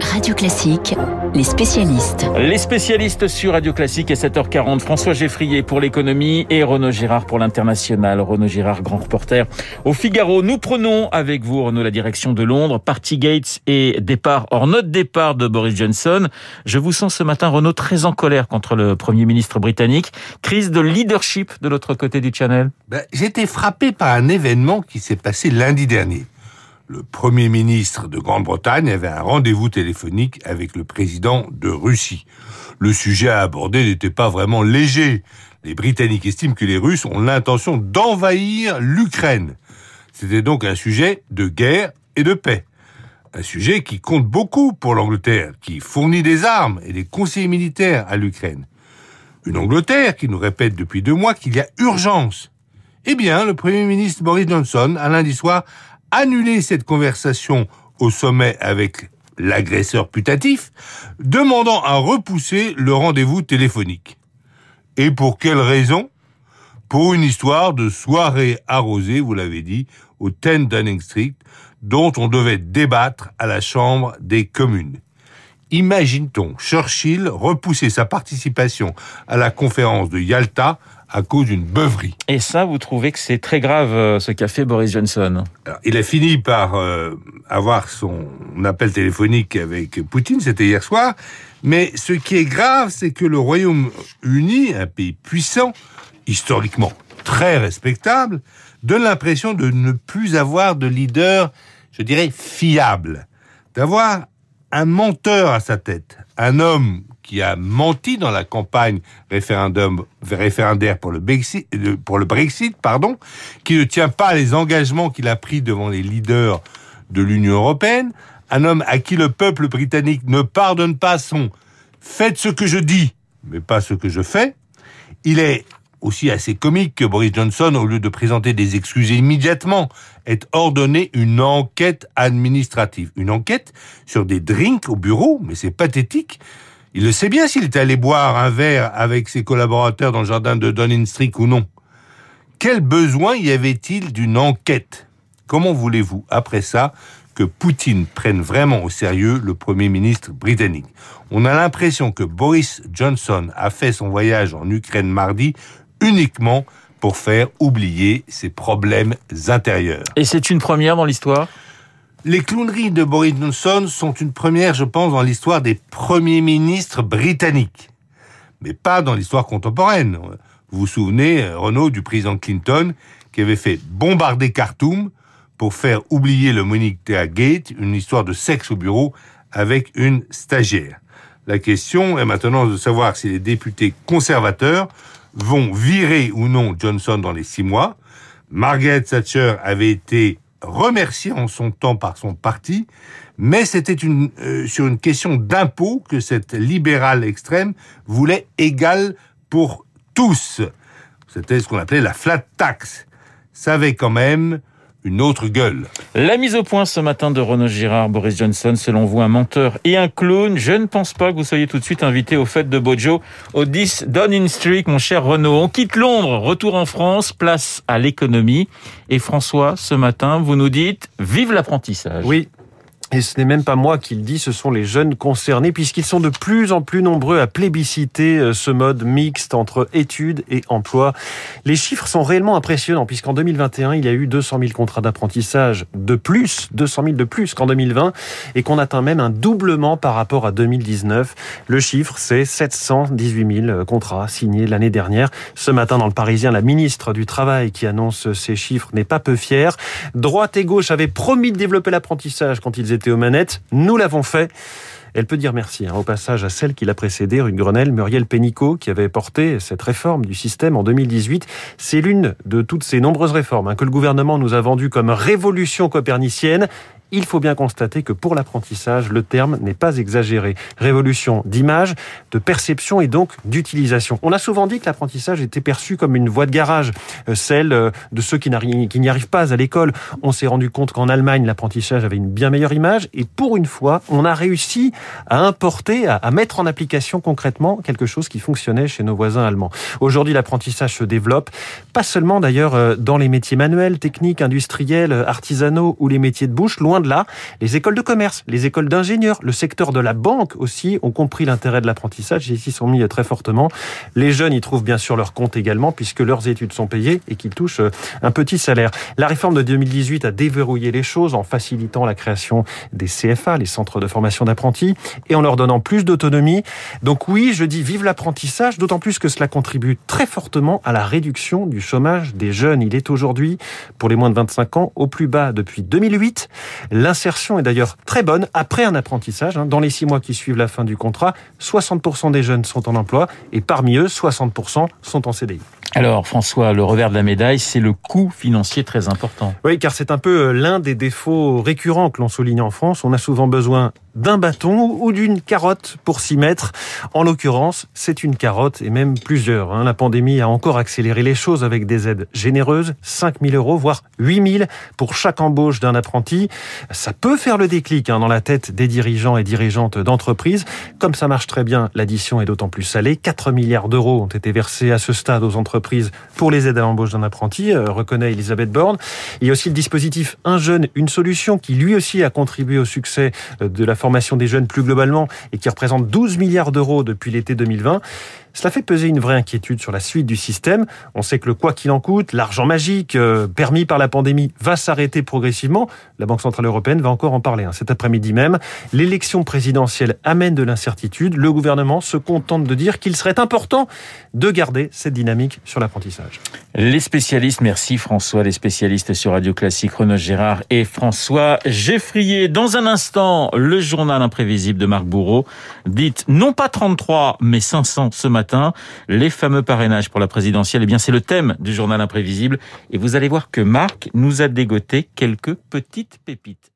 Radio Classique, les spécialistes. Les spécialistes sur Radio Classique à 7h40. François Geffrier pour l'économie et Renaud Girard pour l'international. Renaud Girard, grand reporter au Figaro. Nous prenons avec vous, Renaud, la direction de Londres. Party Gates et départ, hors notre départ de Boris Johnson. Je vous sens ce matin, Renaud, très en colère contre le Premier ministre britannique. Crise de leadership de l'autre côté du channel. Ben, J'étais frappé par un événement qui s'est passé lundi dernier le Premier ministre de Grande-Bretagne avait un rendez-vous téléphonique avec le président de Russie. Le sujet à aborder n'était pas vraiment léger. Les Britanniques estiment que les Russes ont l'intention d'envahir l'Ukraine. C'était donc un sujet de guerre et de paix. Un sujet qui compte beaucoup pour l'Angleterre, qui fournit des armes et des conseillers militaires à l'Ukraine. Une Angleterre qui nous répète depuis deux mois qu'il y a urgence. Eh bien, le Premier ministre Boris Johnson, à lundi soir, annuler cette conversation au sommet avec l'agresseur putatif, demandant à repousser le rendez-vous téléphonique. Et pour quelle raison? Pour une histoire de soirée arrosée, vous l'avez dit, au 10 Downing Street, dont on devait débattre à la Chambre des communes. Imagine-t-on Churchill repousser sa participation à la conférence de Yalta à cause d'une beuverie. Et ça, vous trouvez que c'est très grave euh, ce qu'a fait Boris Johnson Alors, Il a fini par euh, avoir son appel téléphonique avec Poutine, c'était hier soir. Mais ce qui est grave, c'est que le Royaume-Uni, un pays puissant, historiquement très respectable, donne l'impression de ne plus avoir de leader, je dirais, fiable. D'avoir un menteur à sa tête, un homme qui a menti dans la campagne référendum, référendaire pour le, Brexit, euh, pour le Brexit, pardon, qui ne tient pas les engagements qu'il a pris devant les leaders de l'Union européenne, un homme à qui le peuple britannique ne pardonne pas son faites ce que je dis, mais pas ce que je fais. Il est aussi assez comique que Boris Johnson, au lieu de présenter des excuses immédiatement, ait ordonné une enquête administrative. Une enquête sur des drinks au bureau, mais c'est pathétique. Il le sait bien s'il est allé boire un verre avec ses collaborateurs dans le jardin de Downing Street ou non. Quel besoin y avait-il d'une enquête? Comment voulez-vous, après ça, que Poutine prenne vraiment au sérieux le Premier ministre britannique? On a l'impression que Boris Johnson a fait son voyage en Ukraine mardi uniquement pour faire oublier ses problèmes intérieurs. Et c'est une première dans l'histoire? Les clowneries de Boris Johnson sont une première, je pense, dans l'histoire des premiers ministres britanniques. Mais pas dans l'histoire contemporaine. Vous vous souvenez, Renaud, du président Clinton, qui avait fait bombarder Khartoum pour faire oublier le Moneta Gate, une histoire de sexe au bureau avec une stagiaire. La question est maintenant de savoir si les députés conservateurs vont virer ou non Johnson dans les six mois. Margaret Thatcher avait été remercié en son temps par son parti, mais c'était euh, sur une question d'impôt que cette libérale extrême voulait égal pour tous. C'était ce qu'on appelait la flat tax. Ça avait quand même une autre gueule. La mise au point ce matin de Renaud Girard, Boris Johnson, selon vous, un menteur et un clown? Je ne pense pas que vous soyez tout de suite invité au fêtes de Bojo au 10 Downing Street, mon cher Renaud. On quitte Londres, retour en France, place à l'économie. Et François, ce matin, vous nous dites, vive l'apprentissage. Oui, et ce n'est même pas moi qui le dis, ce sont les jeunes concernés, puisqu'ils sont de plus en plus nombreux à plébisciter euh, ce mode mixte entre études et emploi. Les chiffres sont réellement impressionnants, puisqu'en 2021, il y a eu 200 000 contrats d'apprentissage de plus, 200 000 de plus qu'en 2020, et qu'on atteint même un doublement par rapport à 2019. Le chiffre, c'est 718 000 contrats signés l'année dernière. Ce matin, dans le Parisien, la ministre du Travail qui annonce ces chiffres n'est pas peu fière. Droite et gauche avaient promis de développer l'apprentissage quand ils étaient aux manettes. Nous l'avons fait. Elle peut dire merci hein, au passage à celle qui l'a précédée, rue Grenelle, Muriel Pénicaud, qui avait porté cette réforme du système en 2018. C'est l'une de toutes ces nombreuses réformes hein, que le gouvernement nous a vendues comme révolution copernicienne il faut bien constater que pour l'apprentissage, le terme n'est pas exagéré. Révolution d'image, de perception et donc d'utilisation. On a souvent dit que l'apprentissage était perçu comme une voie de garage, euh, celle euh, de ceux qui n'y arrivent pas à l'école. On s'est rendu compte qu'en Allemagne, l'apprentissage avait une bien meilleure image et pour une fois, on a réussi à importer, à, mettre en application concrètement quelque chose qui fonctionnait chez nos voisins allemands. Aujourd'hui, l'apprentissage se développe, pas seulement d'ailleurs euh, dans les métiers manuels, techniques, industriels, artisanaux ou les métiers de bouche, loin de là, les écoles de commerce, les écoles d'ingénieurs, le secteur de la banque aussi ont compris l'intérêt de l'apprentissage et ici sont mis très fortement. Les jeunes y trouvent bien sûr leur compte également puisque leurs études sont payées et qu'ils touchent euh, un petit salaire. La réforme de 2018 a déverrouillé les choses en facilitant la création des CFA, les centres de formation d'apprentis, et en leur donnant plus d'autonomie. Donc oui, je dis vive l'apprentissage, d'autant plus que cela contribue très fortement à la réduction du chômage des jeunes. Il est aujourd'hui, pour les moins de 25 ans, au plus bas depuis 2008. L'insertion est d'ailleurs très bonne après un apprentissage. Hein. Dans les six mois qui suivent la fin du contrat, 60% des jeunes sont en emploi et parmi eux, 60% sont en CDI. Alors François, le revers de la médaille, c'est le coût financier très important. Oui, car c'est un peu euh, l'un des défauts récurrents que l'on souligne en France. On a souvent besoin d'un bâton ou d'une carotte pour s'y mettre. En l'occurrence, c'est une carotte et même plusieurs. Hein. La pandémie a encore accéléré les choses avec des aides généreuses, 5 000 euros, voire 8 000 pour chaque embauche d'un apprenti. Ça peut faire le déclic hein, dans la tête des dirigeants et dirigeantes d'entreprises. Comme ça marche très bien, l'addition est d'autant plus salée. 4 milliards d'euros ont été versés à ce stade aux entreprises pour les aides à l'embauche d'un apprenti, euh, reconnaît Elisabeth Borne. Il y a aussi le dispositif Un jeune, une solution qui lui aussi a contribué au succès euh, de la formation des jeunes plus globalement et qui représente 12 milliards d'euros depuis l'été 2020. Cela fait peser une vraie inquiétude sur la suite du système. On sait que le quoi qu'il en coûte, l'argent magique euh, permis par la pandémie va s'arrêter progressivement. La Banque Centrale Européenne va encore en parler hein, cet après-midi même. L'élection présidentielle amène de l'incertitude. Le gouvernement se contente de dire qu'il serait important de garder cette dynamique sur l'apprentissage. Les spécialistes, merci François, les spécialistes sur Radio Classique, Renaud Gérard et François Geffrier. Dans un instant, le journal imprévisible de Marc Bourreau. Dites non pas 33, mais 500 ce matin matin. Les fameux parrainages pour la présidentielle, eh bien, c'est le thème du journal imprévisible. Et vous allez voir que Marc nous a dégoté quelques petites pépites.